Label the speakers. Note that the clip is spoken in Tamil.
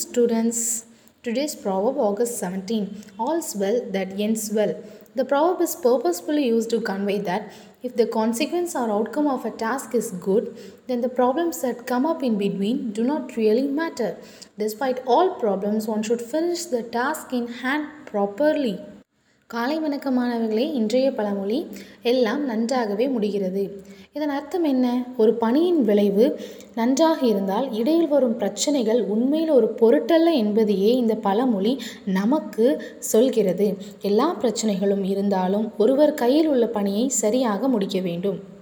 Speaker 1: students. Today's proverb, August 17. All's well that ends well. The proverb is purposefully used to convey that if the consequence or outcome of a task is good, then the problems that come up in between do not really matter. Despite all problems, one should finish the task in hand properly. காலை வணக்க மாணவர்களே இன்றைய பழமொழி எல்லாம் நன்றாகவே முடிகிறது. இதன் அர்த்தம் என்ன? ஒரு பணியின் விளைவு நன்றாக இருந்தால் இடையில் வரும் பிரச்சனைகள் உண்மையில் ஒரு பொருட்டல்ல என்பதையே இந்த பழமொழி நமக்கு சொல்கிறது. எல்லா பிரச்சனைகளும் இருந்தாலும் ஒருவர் கையில் உள்ள பணியை சரியாக முடிக்க வேண்டும்.